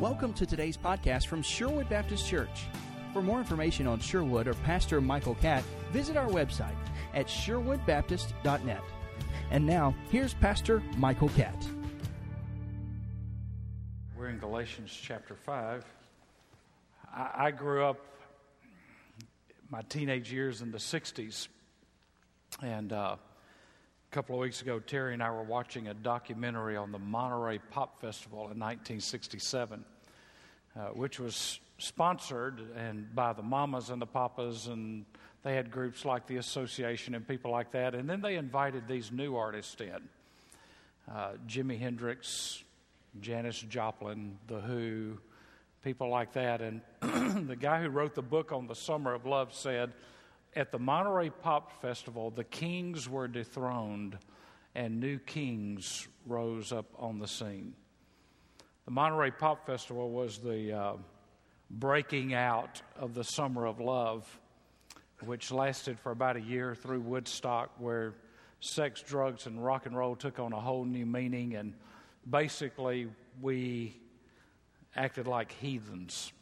Welcome to today's podcast from Sherwood Baptist Church. For more information on Sherwood or Pastor Michael Catt, visit our website at sherwoodbaptist.net. And now, here's Pastor Michael Catt. We're in Galatians chapter 5. I, grew up my teenage years in the 60s, and uh, a couple of weeks ago, Terry and I were watching a documentary on the Monterey Pop Festival in 1967, uh, which was sponsored and by the Mamas and the Papas, and they had groups like the Association and people like that. And then they invited these new artists in uh, Jimi Hendrix, Janis Joplin, The Who, people like that. And the guy who wrote the book on the Summer of Love said, at the Monterey Pop Festival, the kings were dethroned and new kings rose up on the scene. The Monterey Pop Festival was the uh, breaking out of the Summer of Love, which lasted for about a year through Woodstock, where sex, drugs, and rock and roll took on a whole new meaning. And basically, we acted like heathens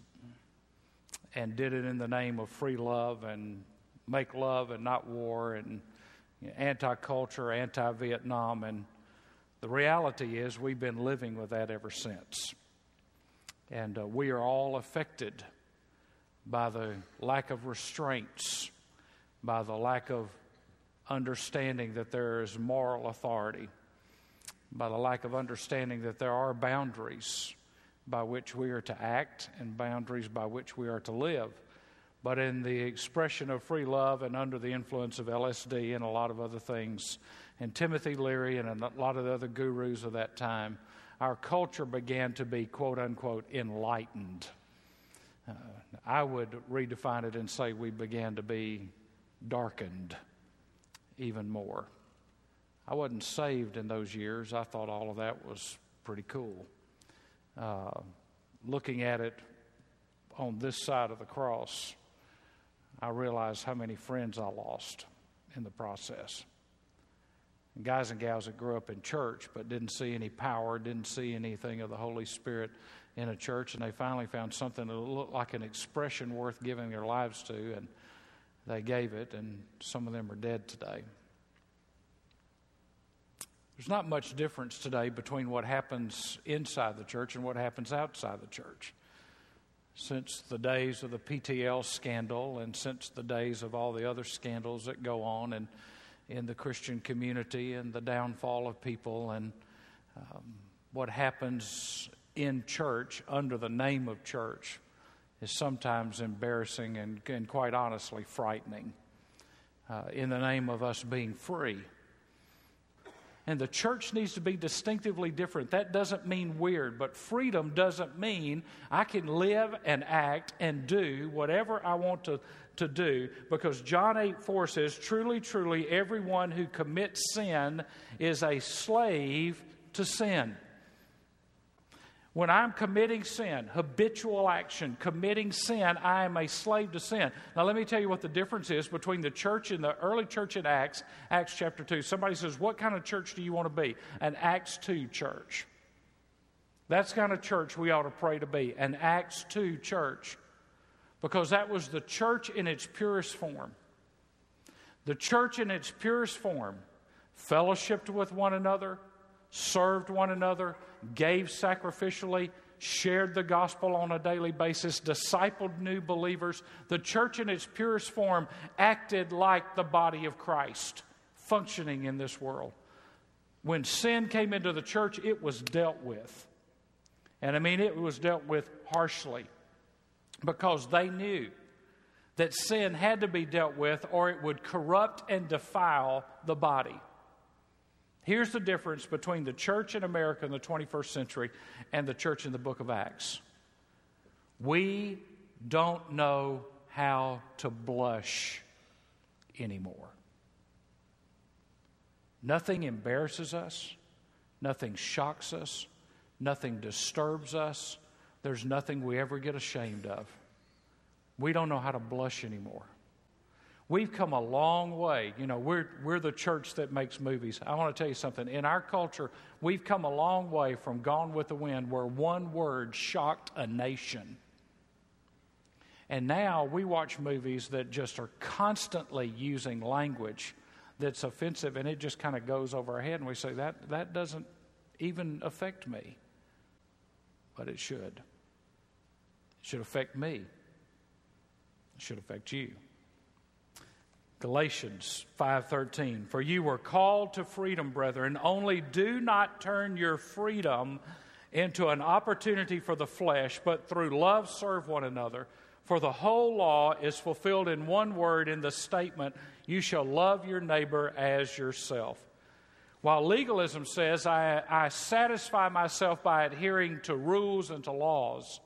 and did it in the name of free love and make love and not war and you know, anti culture, anti Vietnam. And the reality is, we've been living with that ever since. And uh, we are all affected by the lack of restraints, by the lack of understanding that there is moral authority, by the lack of understanding that there are boundaries by which we are to act and boundaries by which we are to live but in the expression of free love and under the influence of LSD and a lot of other things, and Timothy Leary and a lot of the other gurus of that time, our culture began to be quote unquote enlightened. Uh, I would redefine it and say we began to be darkened even more. I wasn't saved in those years. I thought all of that was pretty cool. Uh, looking at it on this side of the cross, I realized how many friends I lost in the process. And guys and gals that grew up in church but didn't see any power, didn't see anything of the Holy Spirit in a church, and they finally found something that looked like an expression worth giving their lives to, and they gave it, and some of them are dead today. There's not much difference today between what happens inside the church and what happens outside the church since the days of the PTL scandal and since the days of all the other scandals that go on in, in the Christian community and the downfall of people and um, what happens in church under the name of church is sometimes embarrassing and, and quite honestly frightening. Uh, in the name of us being free and the church needs to be distinctively different. That doesn't mean weird, but freedom doesn't mean I can live and act and do whatever I want to, to do because John 8 4 says, Truly, truly, everyone who commits sin is a slave to sin. When I'm committing sin, habitual action, committing sin, I am a slave to sin. Now, let me tell you what the difference is between the church in the early church in Acts, Acts chapter 2. Somebody says, What kind of church do you want to be? An Acts 2 church. That's kind of church we ought to pray to be an Acts 2 church because that was the church in its purest form. The church in its purest form fellowshipped with one another, served one another, gave sacrificially, shared the gospel on a daily basis, discipled new believers. The church in its purest form acted like the body of Christ, functioning in this world. When sin came into the church, it was dealt with. And I mean, it was dealt with harshly because they knew that sin had to be dealt with or it would corrupt and defile the body. Here's the difference between the church in America in the 21st century and the church in the book of Acts. We don't know how to blush anymore. Nothing embarrasses us, nothing shocks us, nothing disturbs us. There's nothing we ever get ashamed of. We don't know how to blush anymore. We've come a long way. You know, we're, we're the church that makes movies. I want to tell you something. In our culture, we've come a long way from Gone with the Wind, where one word shocked a nation. And now we watch movies that just are constantly using language that's offensive, and it just kind of goes over our head, and we say, that, that doesn't even affect me. But it should. It should affect me. It should affect you. Galatians 5:13 For you were called to freedom brethren only do not turn your freedom into an opportunity for the flesh but through love serve one another. For the whole law is fulfilled in one word in the statement you shall love your neighbor as yourself while legalism says I, I satisfy myself by adhering to rules and to laws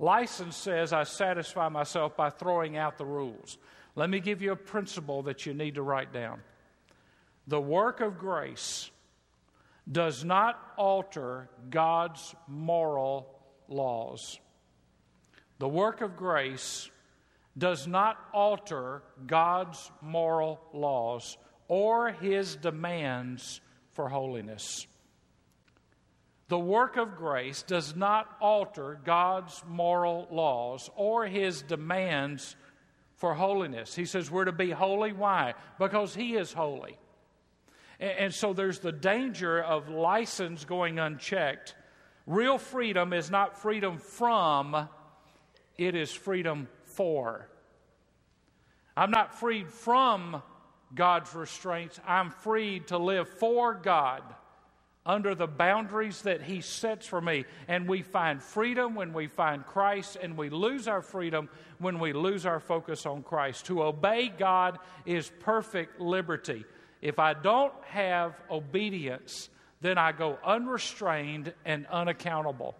license says I satisfy myself by throwing out the rules let me give you a principle that you need to write down. The work of grace does not alter God's moral laws. The work of grace does not alter God's moral laws or his demands for holiness. The work of grace does not alter God's moral laws or his demands for holiness. He says we're to be holy. Why? Because He is holy. And, and so there's the danger of license going unchecked. Real freedom is not freedom from, it is freedom for. I'm not freed from God's restraints, I'm freed to live for God under the boundaries that He sets for me. And we find freedom when we find Christ, and we lose our freedom when we lose our focus on Christ. To obey God is perfect liberty. If I don't have obedience, then I go unrestrained and unaccountable.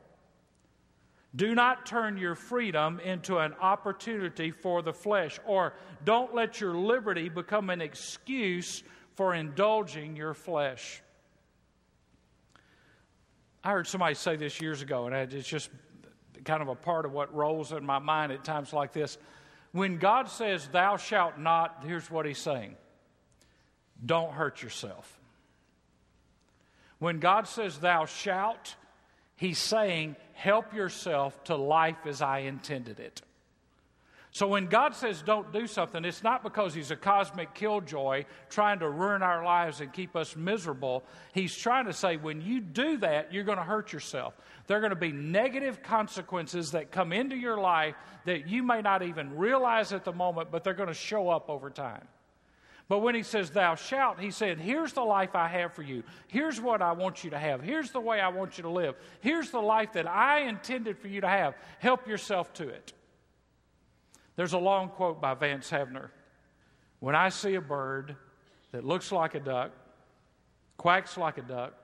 Do not turn your freedom into an opportunity for the flesh, or don't let your liberty become an excuse for indulging your flesh. I heard somebody say this years ago, and it's just kind of a part of what rolls in my mind at times like this. When God says, Thou shalt not, here's what He's saying don't hurt yourself. When God says, Thou shalt, He's saying, Help yourself to life as I intended it. So when God says don't do something, it's not because He's a cosmic killjoy trying to ruin our lives and keep us miserable. He's trying to say when you do that, you're going to hurt yourself. There are going to be negative consequences that come into your life that you may not even realize at the moment, but they're going to show up over time. But when he says, Thou shalt, he said, Here's the life I have for you. Here's what I want you to have. Here's the way I want you to live. Here's the life that I intended for you to have. Help yourself to it. There's a long quote by Vance Havner. When I see a bird that looks like a duck, quacks like a duck,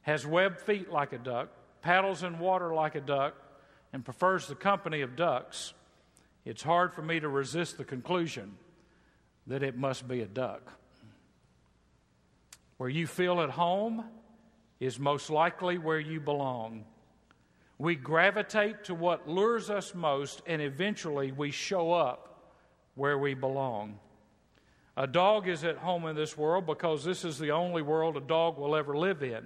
has webbed feet like a duck, paddles in water like a duck, and prefers the company of ducks, it's hard for me to resist the conclusion that it must be a duck. Where you feel at home is most likely where you belong. We gravitate to what lures us most, and eventually we show up where we belong. A dog is at home in this world because this is the only world a dog will ever live in.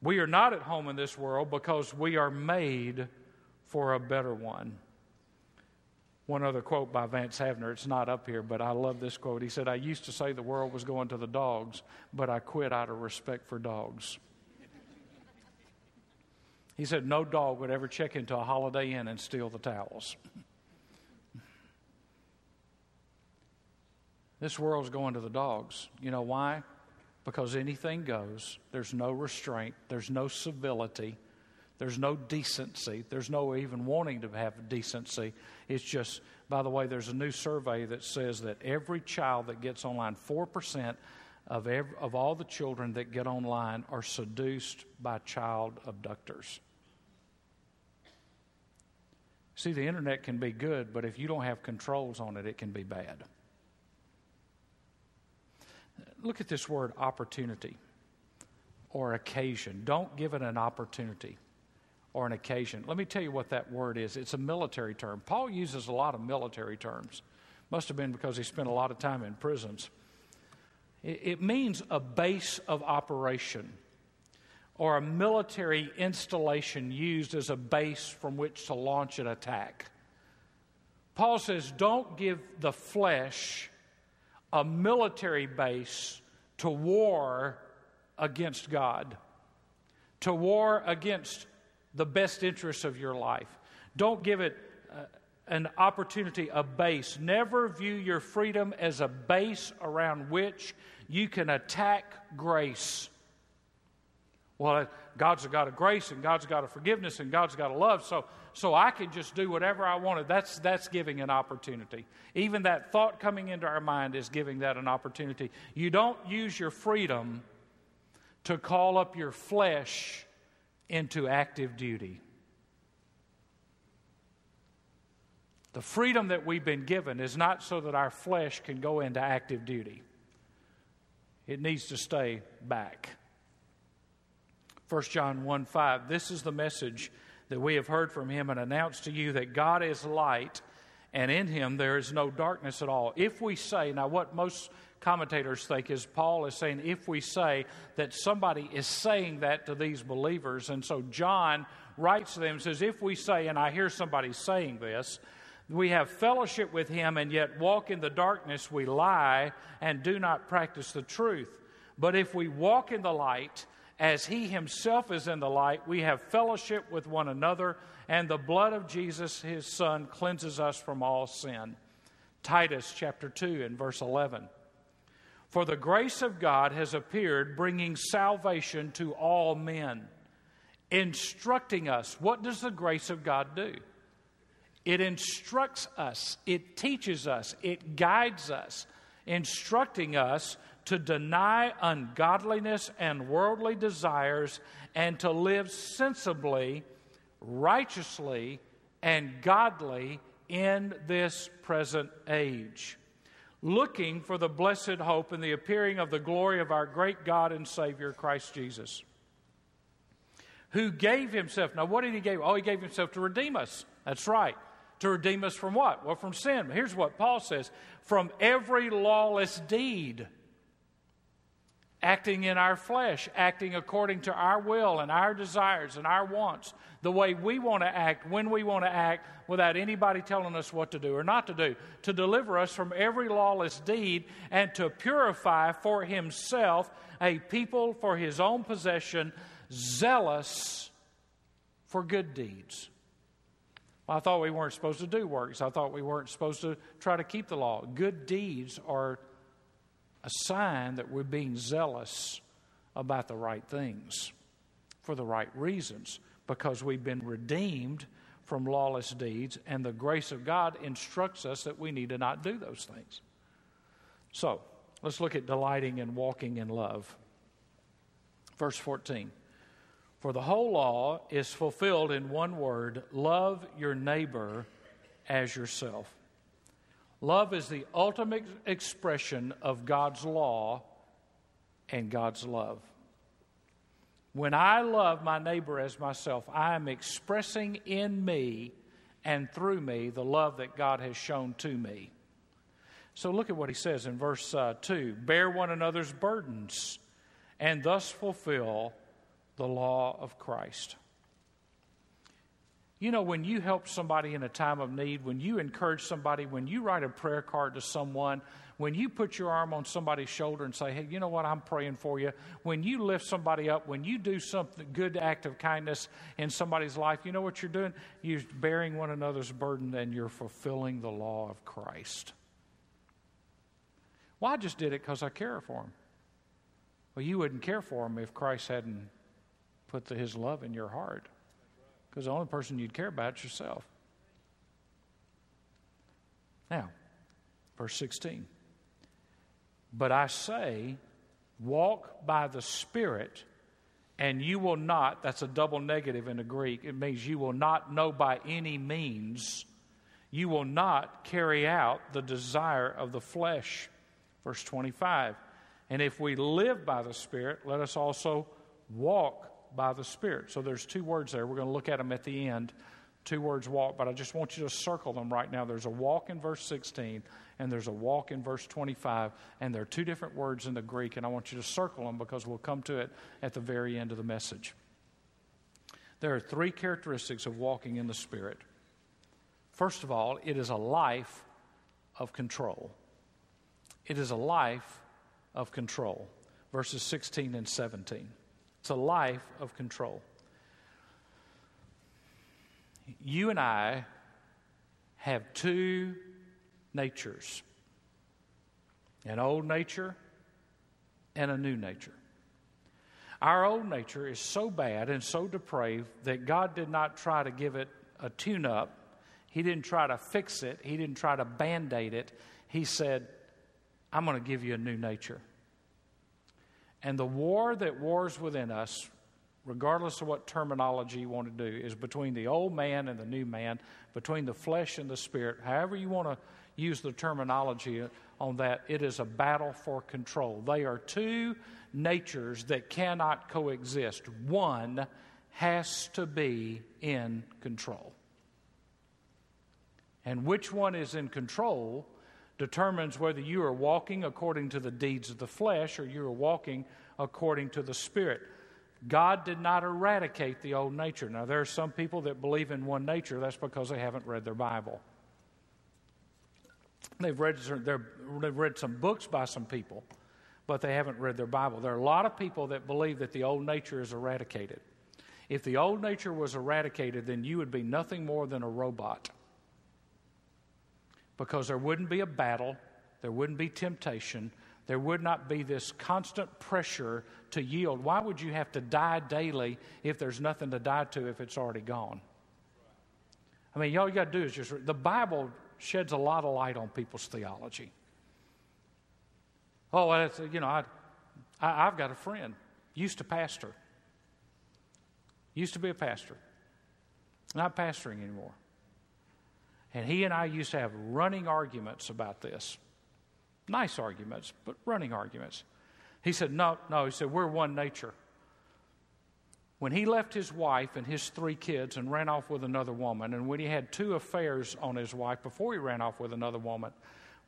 We are not at home in this world because we are made for a better one. One other quote by Vance Havner, it's not up here, but I love this quote. He said, I used to say the world was going to the dogs, but I quit out of respect for dogs. He said no dog would ever check into a Holiday Inn and steal the towels. This world's going to the dogs. You know why? Because anything goes. There's no restraint, there's no civility, there's no decency, there's no even wanting to have decency. It's just, by the way, there's a new survey that says that every child that gets online, 4% of, every, of all the children that get online are seduced by child abductors. See, the internet can be good, but if you don't have controls on it, it can be bad. Look at this word opportunity or occasion. Don't give it an opportunity or an occasion. Let me tell you what that word is it's a military term. Paul uses a lot of military terms. Must have been because he spent a lot of time in prisons. It means a base of operation or a military installation used as a base from which to launch an attack. Paul says, don't give the flesh a military base to war against God, to war against the best interests of your life. Don't give it uh, an opportunity, a base. Never view your freedom as a base around which you can attack grace. Well, uh, God's a God of grace and God's a God of forgiveness and God's a God of love, so, so I can just do whatever I wanted. That's, that's giving an opportunity. Even that thought coming into our mind is giving that an opportunity. You don't use your freedom to call up your flesh into active duty. The freedom that we've been given is not so that our flesh can go into active duty, it needs to stay back. 1 John 1 5. This is the message that we have heard from him and announced to you that God is light and in him there is no darkness at all. If we say, now what most commentators think is Paul is saying, if we say that somebody is saying that to these believers, and so John writes to them says, if we say, and I hear somebody saying this, we have fellowship with him and yet walk in the darkness, we lie and do not practice the truth. But if we walk in the light, as he himself is in the light, we have fellowship with one another, and the blood of Jesus, his son, cleanses us from all sin. Titus chapter 2 and verse 11. For the grace of God has appeared, bringing salvation to all men, instructing us. What does the grace of God do? It instructs us, it teaches us, it guides us, instructing us to deny ungodliness and worldly desires and to live sensibly, righteously, and godly in this present age, looking for the blessed hope and the appearing of the glory of our great God and Savior, Christ Jesus, who gave himself. Now, what did he give? Oh, he gave himself to redeem us. That's right. To redeem us from what? Well, from sin. Here's what Paul says from every lawless deed acting in our flesh, acting according to our will and our desires and our wants, the way we want to act, when we want to act, without anybody telling us what to do or not to do, to deliver us from every lawless deed and to purify for himself a people for his own possession, zealous for good deeds. I thought we weren't supposed to do works. I thought we weren't supposed to try to keep the law. Good deeds are a sign that we're being zealous about the right things for the right reasons because we've been redeemed from lawless deeds, and the grace of God instructs us that we need to not do those things. So, let's look at delighting and walking in love. Verse 14 For the whole law is fulfilled in one word love your neighbor as yourself. Love is the ultimate expression of God's law and God's love. When I love my neighbor as myself, I am expressing in me and through me the love that God has shown to me. So look at what he says in verse uh, 2 Bear one another's burdens and thus fulfill the law of Christ. You know, when you help somebody in a time of need, when you encourage somebody, when you write a prayer card to someone, when you put your arm on somebody's shoulder and say, hey, you know what, I'm praying for you, when you lift somebody up, when you do something good act of kindness in somebody's life, you know what you're doing? You're bearing one another's burden and you're fulfilling the law of Christ. Well, I just did it because I care for him. Well, you wouldn't care for him if Christ hadn't put the, his love in your heart because the only person you'd care about is yourself. Now, verse 16. But I say, walk by the Spirit, and you will not, that's a double negative in the Greek. It means you will not know by any means, you will not carry out the desire of the flesh. Verse 25. And if we live by the Spirit, let us also walk by the Spirit. So there's two words there. We're going to look at them at the end. two words walk, but I just want you to circle them right now. There's a walk in verse 16, and there's a walk in verse 25, and there are two different words in the Greek, and I want you to circle them because we'll come to it at the very end of the message. There are three characteristics of walking in the Spirit. First of all, it is a life of control. It is a life of control. Verses 16 and 17. It's a life of control. You and I have two natures an old nature and a new nature. Our old nature is so bad and so depraved that God did not try to give it a tune up. He didn't try to fix it. He didn't try to band aid it. He said, I'm going to give you a new nature. And the war that wars within us, regardless of what terminology you want to do, is between the old man and the new man, between the flesh and the spirit. However, you want to use the terminology on that, it is a battle for control. They are two natures that cannot coexist. One has to be in control. And which one is in control determines whether you are walking according to the deeds of the flesh or you are walking according to the Spirit. God did not eradicate the old nature. Now, there are some people that believe in one nature. That's because they haven't read their Bible. They've read, they've read some books by some people, but they haven't read their Bible. There are a lot of people that believe that the old nature is eradicated. If the old nature was eradicated, then you would be nothing more than a robot. Because there wouldn't be a battle, there wouldn't be temptation, there would not be this constant pressure to yield. Why would you have to die daily if there's nothing to die to if it's already gone? I mean, all you got to do is just the Bible sheds a lot of light on people's theology. Oh, that's, you know, I, I, I've got a friend, used to pastor, used to be a pastor, not pastoring anymore. And he and I used to have running arguments about this. Nice arguments, but running arguments. He said, No, no. He said, We're one nature. When he left his wife and his three kids and ran off with another woman, and when he had two affairs on his wife before he ran off with another woman,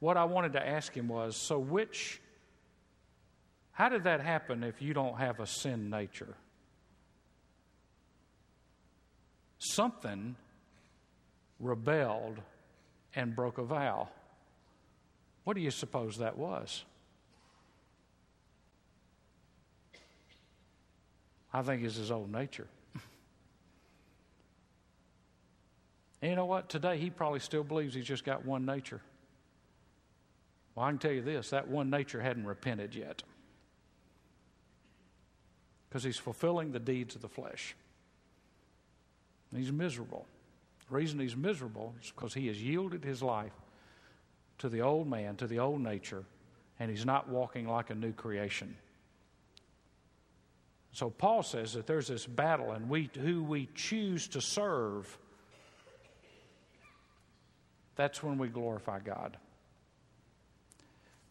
what I wanted to ask him was so, which, how did that happen if you don't have a sin nature? Something rebelled and broke a vow. What do you suppose that was? I think it's his old nature. and you know what? Today he probably still believes he's just got one nature. Well, I can tell you this that one nature hadn't repented yet. Because he's fulfilling the deeds of the flesh. he's miserable. The reason he's miserable is because he has yielded his life to the old man, to the old nature, and he's not walking like a new creation. So Paul says that there's this battle, and we, who we choose to serve, that's when we glorify God.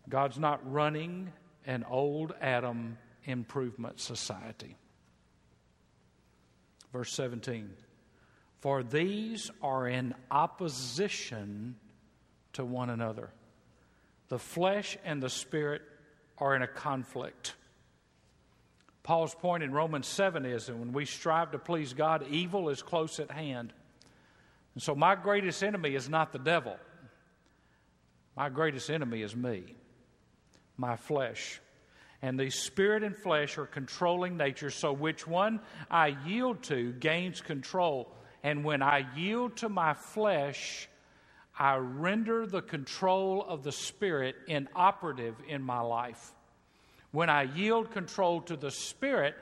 God's not running an old Adam improvement society. Verse 17 For these are in opposition to one another. The flesh and the spirit are in a conflict. Paul's point in Romans 7 is that when we strive to please God, evil is close at hand. And so, my greatest enemy is not the devil. My greatest enemy is me, my flesh. And the spirit and flesh are controlling nature, so which one I yield to gains control. And when I yield to my flesh, I render the control of the spirit inoperative in my life. When I yield control to the Spirit,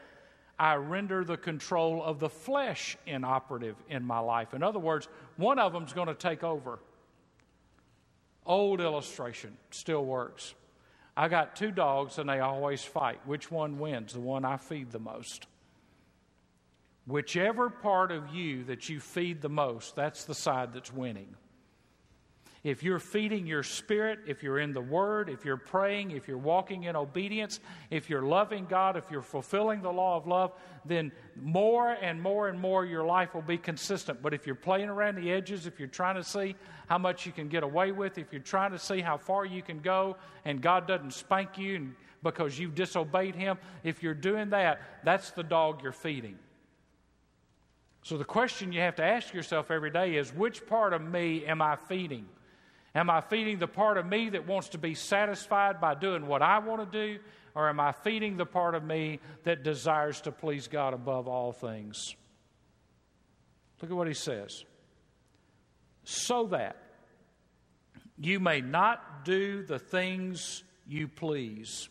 I render the control of the flesh inoperative in my life. In other words, one of them's going to take over. Old illustration, still works. I got two dogs and they always fight. Which one wins? The one I feed the most. Whichever part of you that you feed the most, that's the side that's winning. If you're feeding your spirit, if you're in the Word, if you're praying, if you're walking in obedience, if you're loving God, if you're fulfilling the law of love, then more and more and more your life will be consistent. But if you're playing around the edges, if you're trying to see how much you can get away with, if you're trying to see how far you can go and God doesn't spank you because you've disobeyed Him, if you're doing that, that's the dog you're feeding. So the question you have to ask yourself every day is which part of me am I feeding? Am I feeding the part of me that wants to be satisfied by doing what I want to do? Or am I feeding the part of me that desires to please God above all things? Look at what he says. So that you may not do the things you please.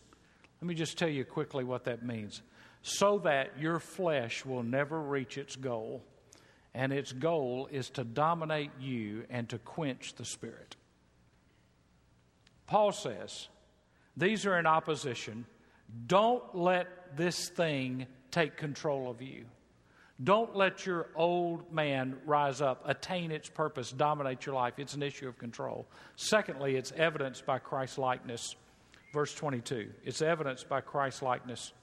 Let me just tell you quickly what that means. So that your flesh will never reach its goal, and its goal is to dominate you and to quench the Spirit. Paul says, these are in opposition. Don't let this thing take control of you. Don't let your old man rise up, attain its purpose, dominate your life. It's an issue of control. Secondly, it's evidenced by Christ's likeness. Verse 22 it's evidenced by Christ's likeness.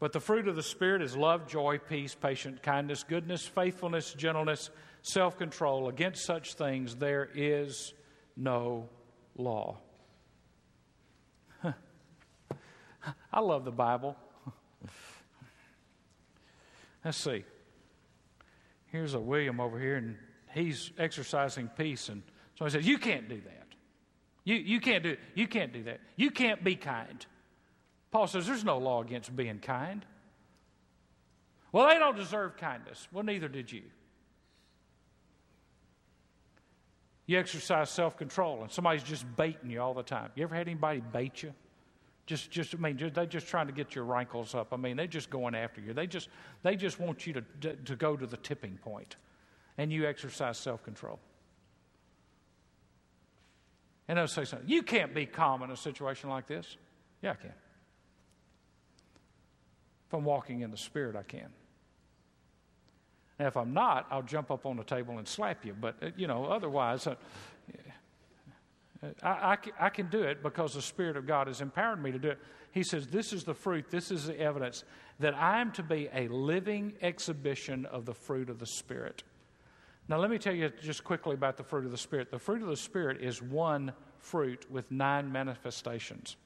But the fruit of the Spirit is love, joy, peace, patience, kindness, goodness, faithfulness, gentleness, self control. Against such things there is no law. I love the Bible. Let's see. Here's a William over here, and he's exercising peace. And somebody says, You can't do that. You, you, can't do, you can't do that. You can't be kind. Paul says, There's no law against being kind. Well, they don't deserve kindness. Well, neither did you. You exercise self control, and somebody's just baiting you all the time. You ever had anybody bait you? Just, just, I mean, just, they're just trying to get your wrinkles up. I mean, they're just going after you. They just, they just want you to, to go to the tipping point, and you exercise self control. And they'll say something. You can't be calm in a situation like this. Yeah, I can. If I'm walking in the Spirit, I can. Now, if I'm not, I'll jump up on the table and slap you. But, uh, you know, otherwise, uh, I, I, I, can do it because the Spirit of God has empowered me to do it. He says, This is the fruit, this is the evidence that I am to be a living exhibition of the fruit of the Spirit. Now, let me tell you just quickly about the fruit of the Spirit. The fruit of the Spirit is one fruit with nine manifestations.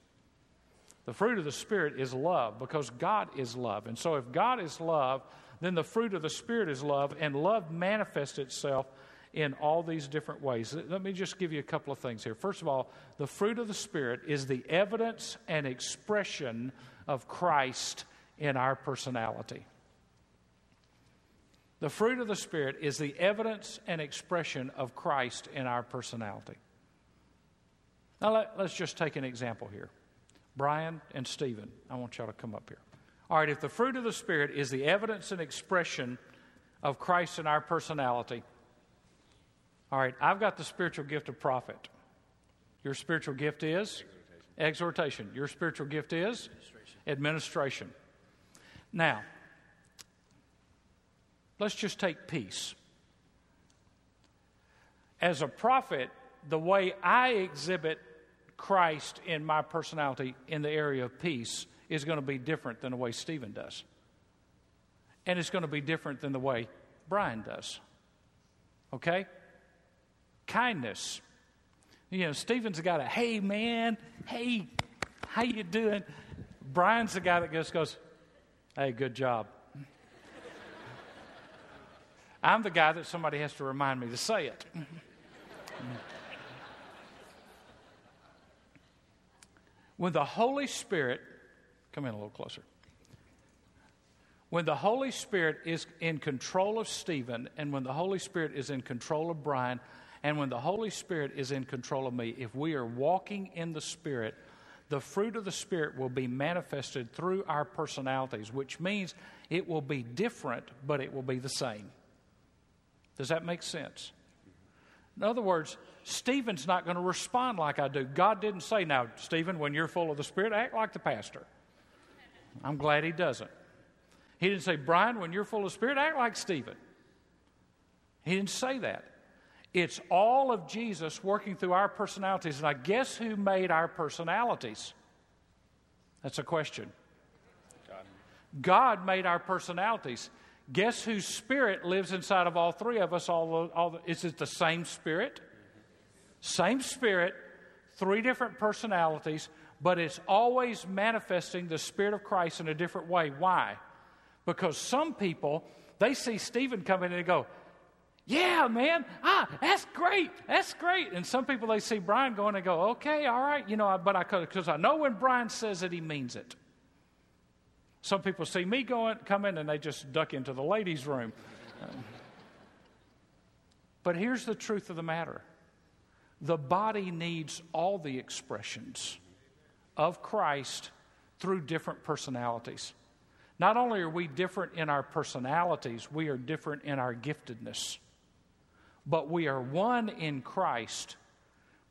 The fruit of the Spirit is love because God is love. And so, if God is love, then the fruit of the Spirit is love, and love manifests itself in all these different ways. Let me just give you a couple of things here. First of all, the fruit of the Spirit is the evidence and expression of Christ in our personality. The fruit of the Spirit is the evidence and expression of Christ in our personality. Now, let, us just take an example here. Brian and Stephen, I want y'all to come up here. All right, if the fruit of the Spirit is the evidence and expression of Christ in our personality, all right, I've got the spiritual gift of prophet. Your spiritual gift is exhortation. exhortation. Your spiritual gift is administration. administration. Now, let's just take peace. As a prophet, the way I exhibit Christ in my personality in the area of peace is going to be different than the way Stephen does. And it's going to be different than the way Brian does. Okay? Kindness. You know, Stephen's the guy that, hey man, hey, how you doing? Brian's the guy that just goes, hey, good job. I'm the guy that somebody has to remind me to say it. When the Holy Spirit Come in a little closer. When the Holy Spirit is in control of Stephen, and when the Holy Spirit is in control of Brian, and when the Holy Spirit is in control of me, if we are walking in the Spirit, the fruit of the Spirit will be manifested through our personalities, which means it will be different, but it will be the same. Does that make sense? In other words, Stephen's not going to respond like I do. God didn't say, now, Stephen, when you're full of the Spirit, act like the pastor. I'm glad he doesn't. He didn't say, Brian, when you're full of spirit, act like Stephen. He didn't say that. It's all of Jesus working through our personalities. And I guess who made our personalities? That's a question. God. Made our personalities. Guess whose spirit lives inside of all three of us? All, all the, is it the same spirit? Same spirit, three different personalities, but it's always manifesting the Spirit of Christ in a different way. Why? Because some people, they see Stephen come in and they go, yeah, man, ah, that's great, that's great. And some people they see Brian going and go, okay, all right, you know, but I because I know when Brian says it, he means it. Some people see me going, come in, and they just duck into the ladies' room. but here's the truth of the matter: the body needs all the expressions of Christ through different personalities. Not only are we different in our personalities, we are different in our giftedness. But we are one in Christ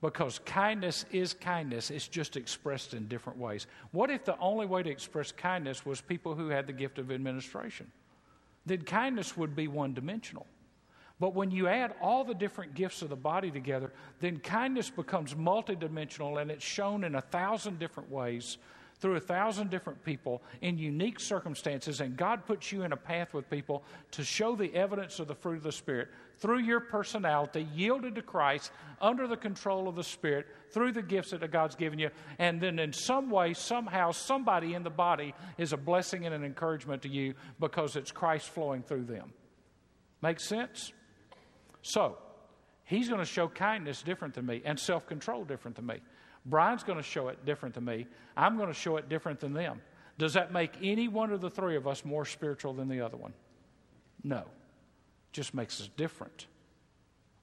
because kindness is kindness. It's just expressed in different ways. What if the only way to express kindness was people who had the gift of administration? Then kindness would be one dimensional. But when you add all the different gifts of the body together, then kindness becomes multidimensional and it's shown in a thousand different ways through a thousand different people in unique circumstances, and God puts you in a path with people to show the evidence of the fruit of the Spirit through your personality, yielded to Christ, under the control of the Spirit, through the gifts that God's given you, and then in some way, somehow, somebody in the body is a blessing and an encouragement to you because it's Christ flowing through them. Make sense? So, He's going to show kindness different than me and self control different than me. Brian's going to show it different than me. I'm going to show it different than them. Does that make any one of the three of us more spiritual than the other one? No. Just makes us different,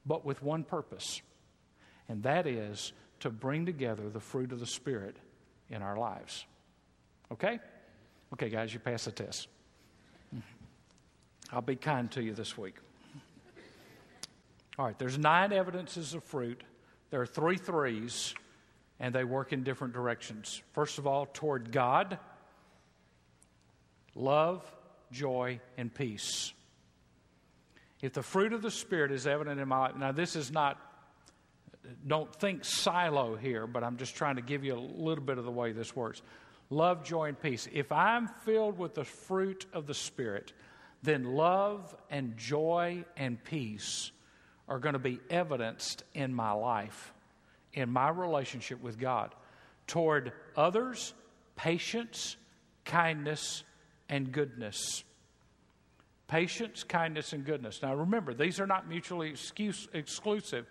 but with one purpose, and that is to bring together the fruit of the Spirit in our lives. Okay? Okay, guys, you pass the test. I'll be kind to you this week. All right, there's nine evidences of fruit. There are three threes and they work in different directions. First of all, toward God, love, joy, and peace. If the fruit of the Spirit is evident in my life, now this is not, don't think silo here, but I'm just trying to give you a little bit of the way this works. Love, joy, and peace. If I'm filled with the fruit of the Spirit, then love and joy and peace are going to be evidenced in my life in my relationship with God toward others, patience, kindness, and goodness. Patience, kindness, and goodness. Now remember, these are not mutually excuse, exclusive,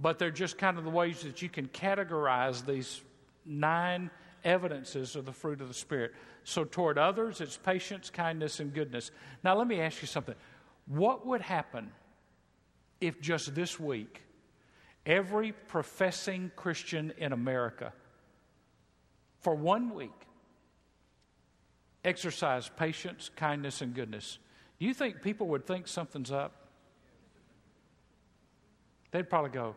but they're just kind of the ways that you can categorize these nine evidences of the fruit of the Spirit. So, toward others, it's patience, kindness, and goodness. Now, let me ask you something. What would happen if just this week every professing Christian in America for one week exercise patience, kindness, and goodness, do you think people would think something's up? They'd probably go,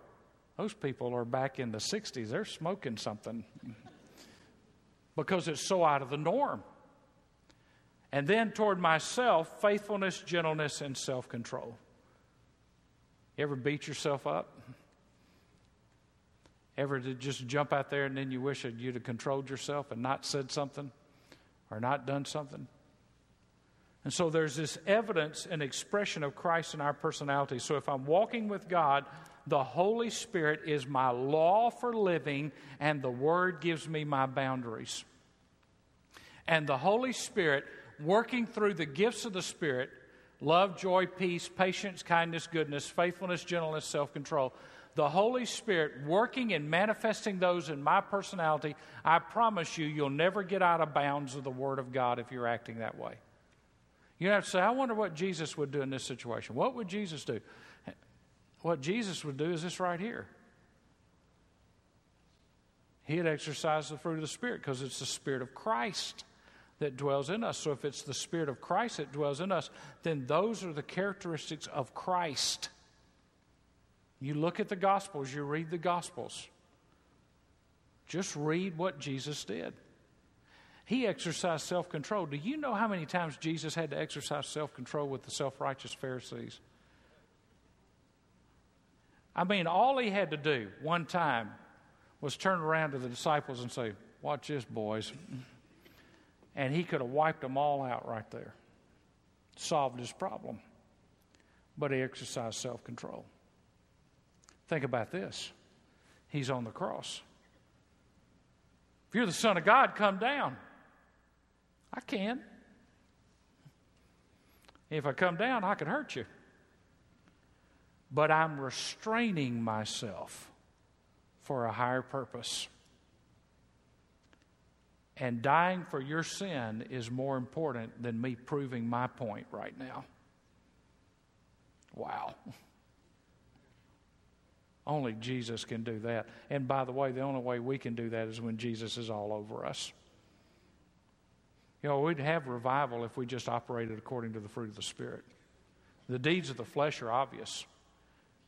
Those people are back in the 60s, they're smoking something because it's so out of the norm. And then toward myself, faithfulness, gentleness, and self control. You ever beat yourself up? Ever to just jump out there and then you wish that you'd have controlled yourself and not said something or not done something? And so there's this evidence and expression of Christ in our personality. So if I'm walking with God, the Holy Spirit is my law for living, and the Word gives me my boundaries. And the Holy Spirit, working through the gifts of the Spirit love, joy, peace, patience, kindness, goodness, faithfulness, gentleness, self control the Holy Spirit working and manifesting those in my personality, I promise you, you'll never get out of bounds of the Word of God if you're acting that way. You have to say, I wonder what Jesus would do in this situation. What would Jesus do? What Jesus would do is this right here. He'd exercise the fruit of the Spirit because it's the Spirit of Christ that dwells in us. So if it's the Spirit of Christ that dwells in us, then those are the characteristics of Christ. You look at the Gospels, you read the Gospels. Just read what Jesus did. He exercised self control. Do you know how many times Jesus had to exercise self control with the self righteous Pharisees? I mean, all he had to do one time was turn around to the disciples and say, Watch this, boys. And he could have wiped them all out right there, solved his problem. But he exercised self control. Think about this He's on the cross. If you're the Son of God, come down. I can. If I come down, I could hurt you. But I'm restraining myself for a higher purpose. And dying for your sin is more important than me proving my point right now. Wow. Only Jesus can do that. And by the way, the only way we can do that is when Jesus is all over us. You know, we'd have revival if we just operated according to the fruit of the Spirit. The deeds of the flesh are obvious,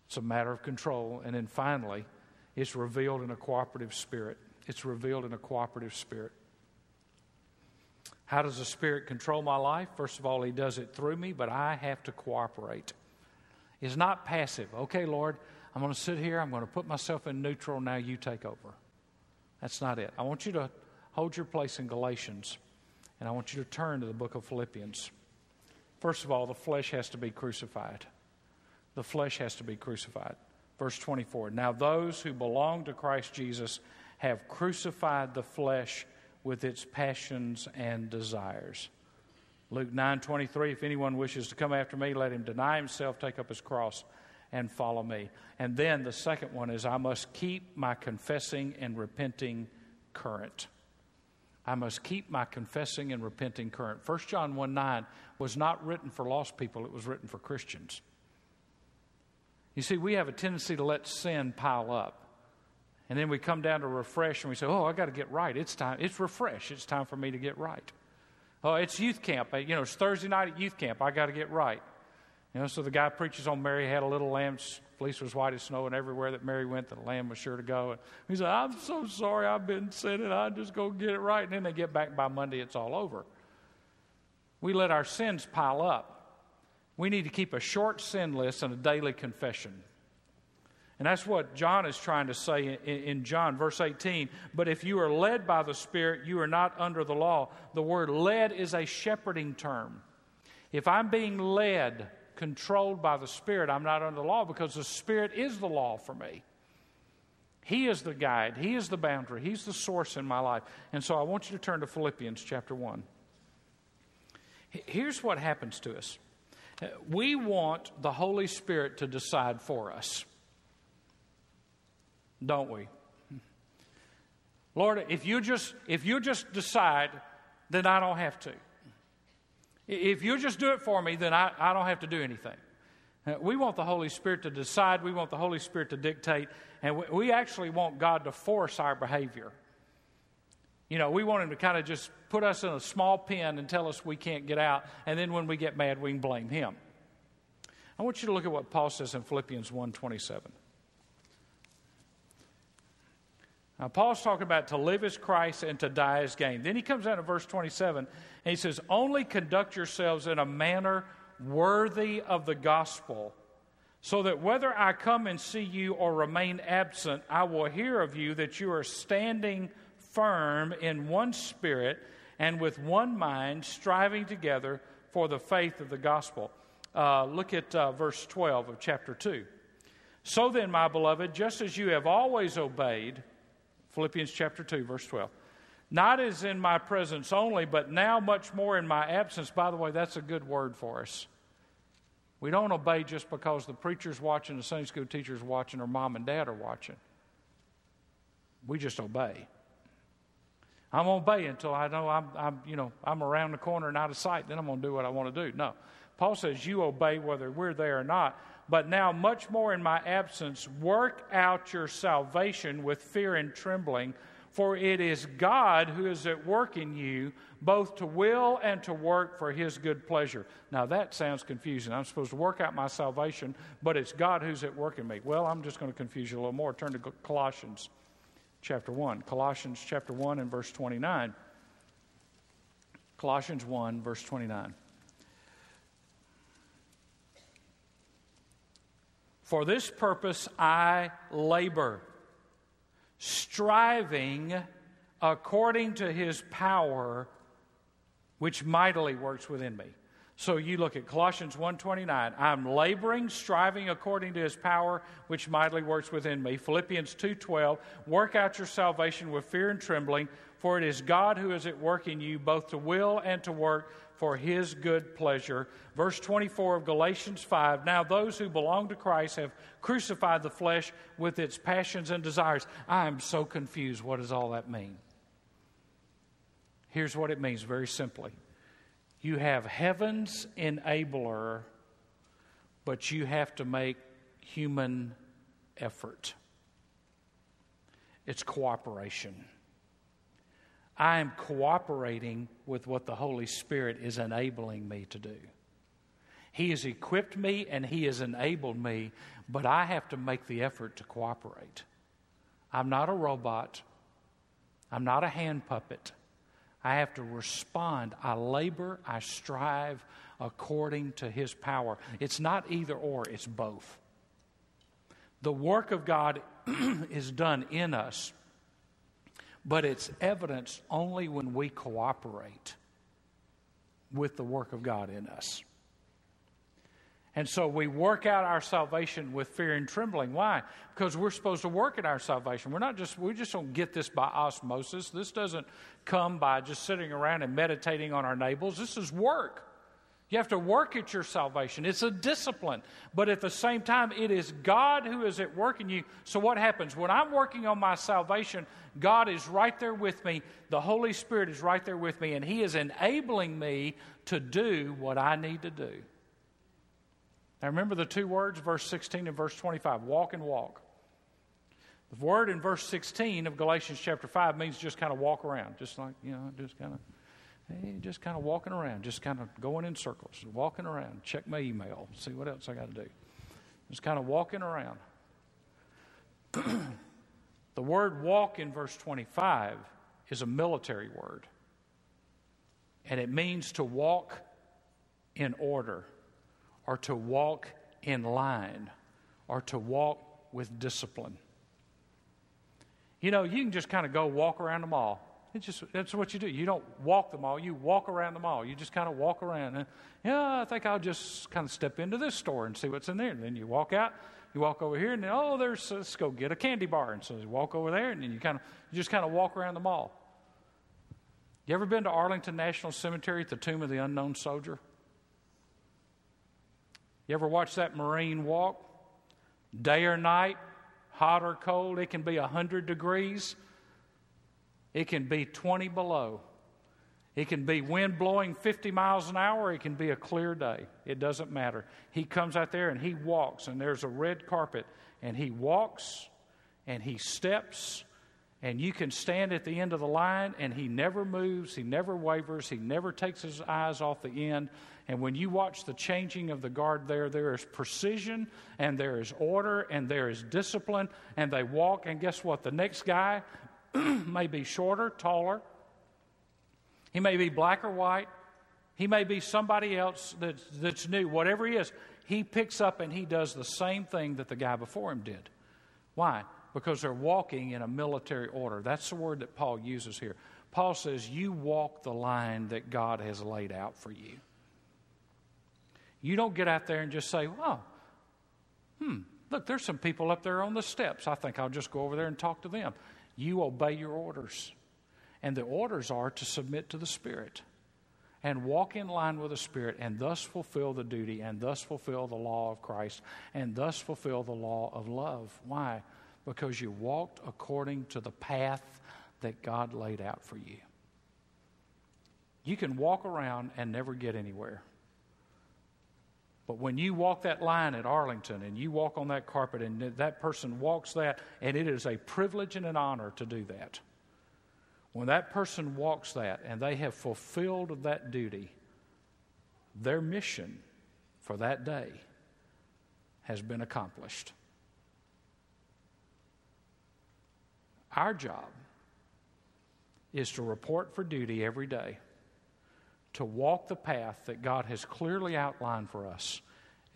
it's a matter of control. And then finally, it's revealed in a cooperative spirit. It's revealed in a cooperative spirit. How does the Spirit control my life? First of all, He does it through me, but I have to cooperate. It's not passive. Okay, Lord, I'm going to sit here. I'm going to put myself in neutral. Now you take over. That's not it. I want you to hold your place in Galatians. And I want you to turn to the book of Philippians. First of all, the flesh has to be crucified. The flesh has to be crucified. Verse 24 Now those who belong to Christ Jesus have crucified the flesh with its passions and desires. Luke 9:23 If anyone wishes to come after me let him deny himself take up his cross and follow me. And then the second one is I must keep my confessing and repenting current. I must keep my confessing and repenting current. 1 John 1 9 was not written for lost people, it was written for Christians. You see, we have a tendency to let sin pile up. And then we come down to refresh and we say, Oh, I got to get right. It's time. It's refresh. It's time for me to get right. Oh, it's youth camp. You know, it's Thursday night at youth camp. I got to get right. You know, so the guy preaches on Mary had a little lamb, fleece was white as snow, and everywhere that Mary went, the lamb was sure to go. And he said, I'm so sorry I've been sinning. I just go get it right. And then they get back by Monday, it's all over. We let our sins pile up. We need to keep a short sin list and a daily confession. And that's what John is trying to say in, in, John, verse 18. But if you are led by the Spirit, you are not under the law. The word led is a shepherding term. If I'm being led, controlled by the Spirit, I'm not under the law because the Spirit is the law for me. He is the guide, He is the boundary, He's the source in my life. And so I want you to turn to Philippians chapter 1. Here's what happens to us we want the Holy Spirit to decide for us, don't we? Lord, if you just if you just decide, then I don't have to. If you'll just do it for me, then I, I don't have to do anything. Uh, we want the Holy Spirit to decide, we want the Holy Spirit to dictate, and we, we actually want God to force our behavior. You know, we want Him to kind of just put us in a small pen and tell us we can't get out, and then when we get mad, we can blame Him. I want you to look at what Paul says in Philippians 1 27. Now, Paul's talking about to live as Christ and to die as gain. Then he comes out in verse 27 and he says, Only conduct yourselves in a manner worthy of the gospel, so that whether I come and see you or remain absent, I will hear of you that you are standing firm in one spirit and with one mind, striving together for the faith of the gospel. Uh, look at uh, verse 12 of chapter 2. So then, my beloved, just as you have always obeyed, Philippians chapter 2, verse 12. Not as in my presence only, but now much more in my absence. By the way, that's a good word for us. We don't obey just because the preacher's watching, the Sunday school teacher's watching, or mom and dad are watching. We just obey. I'm going to obey until I know I'm, I'm, you know, I'm around the corner and out of sight. Then I'm going to do what I want to do. No. Paul says, You obey whether we're there or not but now much more in my absence, work out your salvation with fear and trembling, for it is God who is at work in you, both to will and to work for his good pleasure. Now that sounds confusing. I'm supposed to work out my salvation, but it's God who's at work in me. Well, I'm just going to confuse you a little more. Turn to Colossians chapter 1. Colossians chapter 1 and verse 29. Colossians 1, verse 29. For this purpose I labor, striving according to his power which mightily works within me. So you look at Colossians 1:29, I'm laboring, striving according to his power which mightily works within me. Philippians 2:12, work out your salvation with fear and trembling, for it is God who is at work in you both to will and to work for his good pleasure. Verse 24 of Galatians 5 Now those who belong to Christ have crucified the flesh with its passions and desires. I am so confused. What does all that mean? Here's what it means very simply you have heaven's enabler, but you have to make human effort. It's cooperation. I am cooperating with what the Holy Spirit is enabling me to do. He has equipped me and He has enabled me, but I have to make the effort to cooperate. I'm not a robot, I'm not a hand puppet. I have to respond. I labor, I strive according to His power. It's not either or, it's both. The work of God is done in us, but it's evidence only when we cooperate with the work of God in us. And so we work out our salvation with fear and trembling. Why? Because we're supposed to work at our salvation. We're not just we just don't get this by osmosis. This doesn't come by just sitting around and meditating on our neighbors. This is work. You have to work at your salvation. It's a discipline. But at the same time, it is God who is at work in you. So what happens? When I'm working on my salvation, God is right there with me. The Holy Spirit is right there with me, and He is enabling me to do what I need to do. Now remember the two words, verse 16 and verse 25 walk and walk. The word in verse 16 of Galatians chapter 5 means just kind of walk around, just like, you know, just kind of, hey, just kind of walking around, just kind of going in circles, walking around, check my email, see what else I got to do. Just kind of walking around. the word walk in verse 25 is a military word, and it means to walk in order or to walk in line or to walk with discipline. You know, you can just kind of go walk around the mall. It's just that's what you do. You don't walk the mall, you walk around the mall. You just kind of walk around and yeah, I think I'll just kind of step into this store and see what's in there. And then you walk out, you walk over here, and then oh, there's let's go get a candy bar. And so you walk over there, and then you kind of you just kind of walk around the mall. You ever been to Arlington National Cemetery at the Tomb of the Unknown Soldier? You ever watch that Marine walk? Day or night, hot or cold, it can be 100 degrees. It can be 20 below. It can be wind blowing 50 miles an hour. It can be a clear day. It doesn't matter. He comes out there and he walks, and there's a red carpet, and he walks and he steps, and you can stand at the end of the line, and he never moves, he never wavers, he never takes his eyes off the end. And when you watch the changing of the guard there, there is precision and there is order and there is discipline. And they walk, and guess what? The next guy may be shorter, taller. He may be black or white. He may be somebody else that's, that's new. Whatever he is, he picks up and he does the same thing that the guy before him did. Why? Because they're walking in a military order. That's the word that Paul uses here. Paul says, You walk the line that God has laid out for you. You don't get out there and just say, oh, hmm, look, there's some people up there on the steps. I think I'll just go over there and talk to them. You obey your orders. And the orders are to submit to the Spirit and walk in line with the Spirit and thus fulfill the duty and thus fulfill the law of Christ and thus fulfill the law of love. Why? Because you walked according to the path that God laid out for you. You can walk around and never get anywhere. But when you walk that line at Arlington and you walk on that carpet and that person walks that, and it is a privilege and an honor to do that. When that person walks that and they have fulfilled that duty, their mission for that day has been accomplished. Our job is to report for duty every day to walk the path that God has clearly outlined for us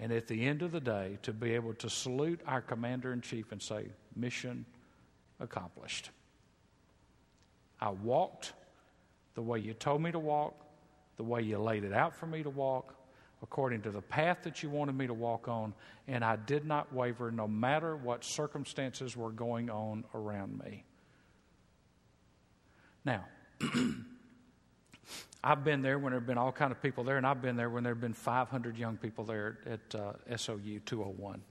And at the end of the day, to be able to salute our commander in chief and say, Mission accomplished. I walked the way you told me to walk, the way you laid it out for me to walk, according to the path that you wanted me to walk on, and I did not waver no matter what circumstances were going on around me. Now, I've been there when there have been all kind of people there, and I've been there when there have been 500 young people there at uh, SOU 201.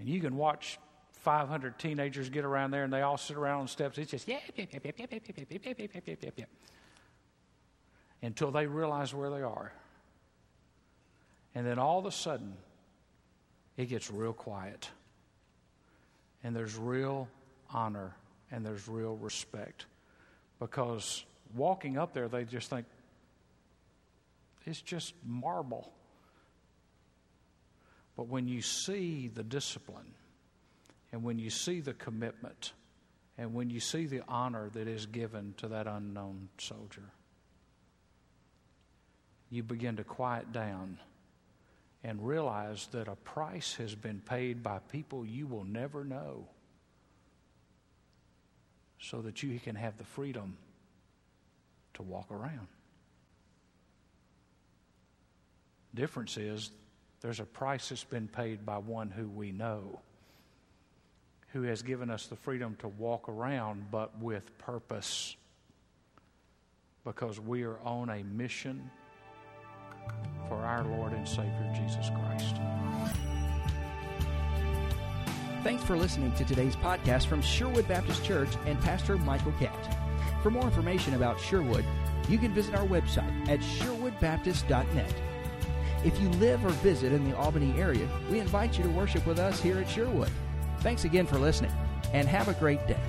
And you can watch 500 teenagers get around there, and they all sit around on steps. It's just yeah, yeah, yeah, yeah, yeah, yeah, yeah, yeah, yeah, yeah, yeah, yeah, until they realize where they are. And then all of a sudden, it gets real quiet. And there's real honor and there's real respect. Because walking up there, they just think it's just marble. But when you see the discipline, and when you see the commitment, and when you see the honor that is given to that unknown soldier, you begin to quiet down and realize that a price has been paid by people you will never know so that you can have the freedom to walk around. Difference is there's a price that's been paid by one who we know, who has given us the freedom to walk around, but with purpose, because we are on a mission for our Lord and Savior Jesus Christ. Thanks for listening to today's podcast from Sherwood Baptist Church and Pastor Michael Catt. For more information about Sherwood, you can visit our website at sherwoodbaptist.net. If you live or visit in the Albany area, we invite you to worship with us here at Sherwood. Thanks again for listening, and have a great day.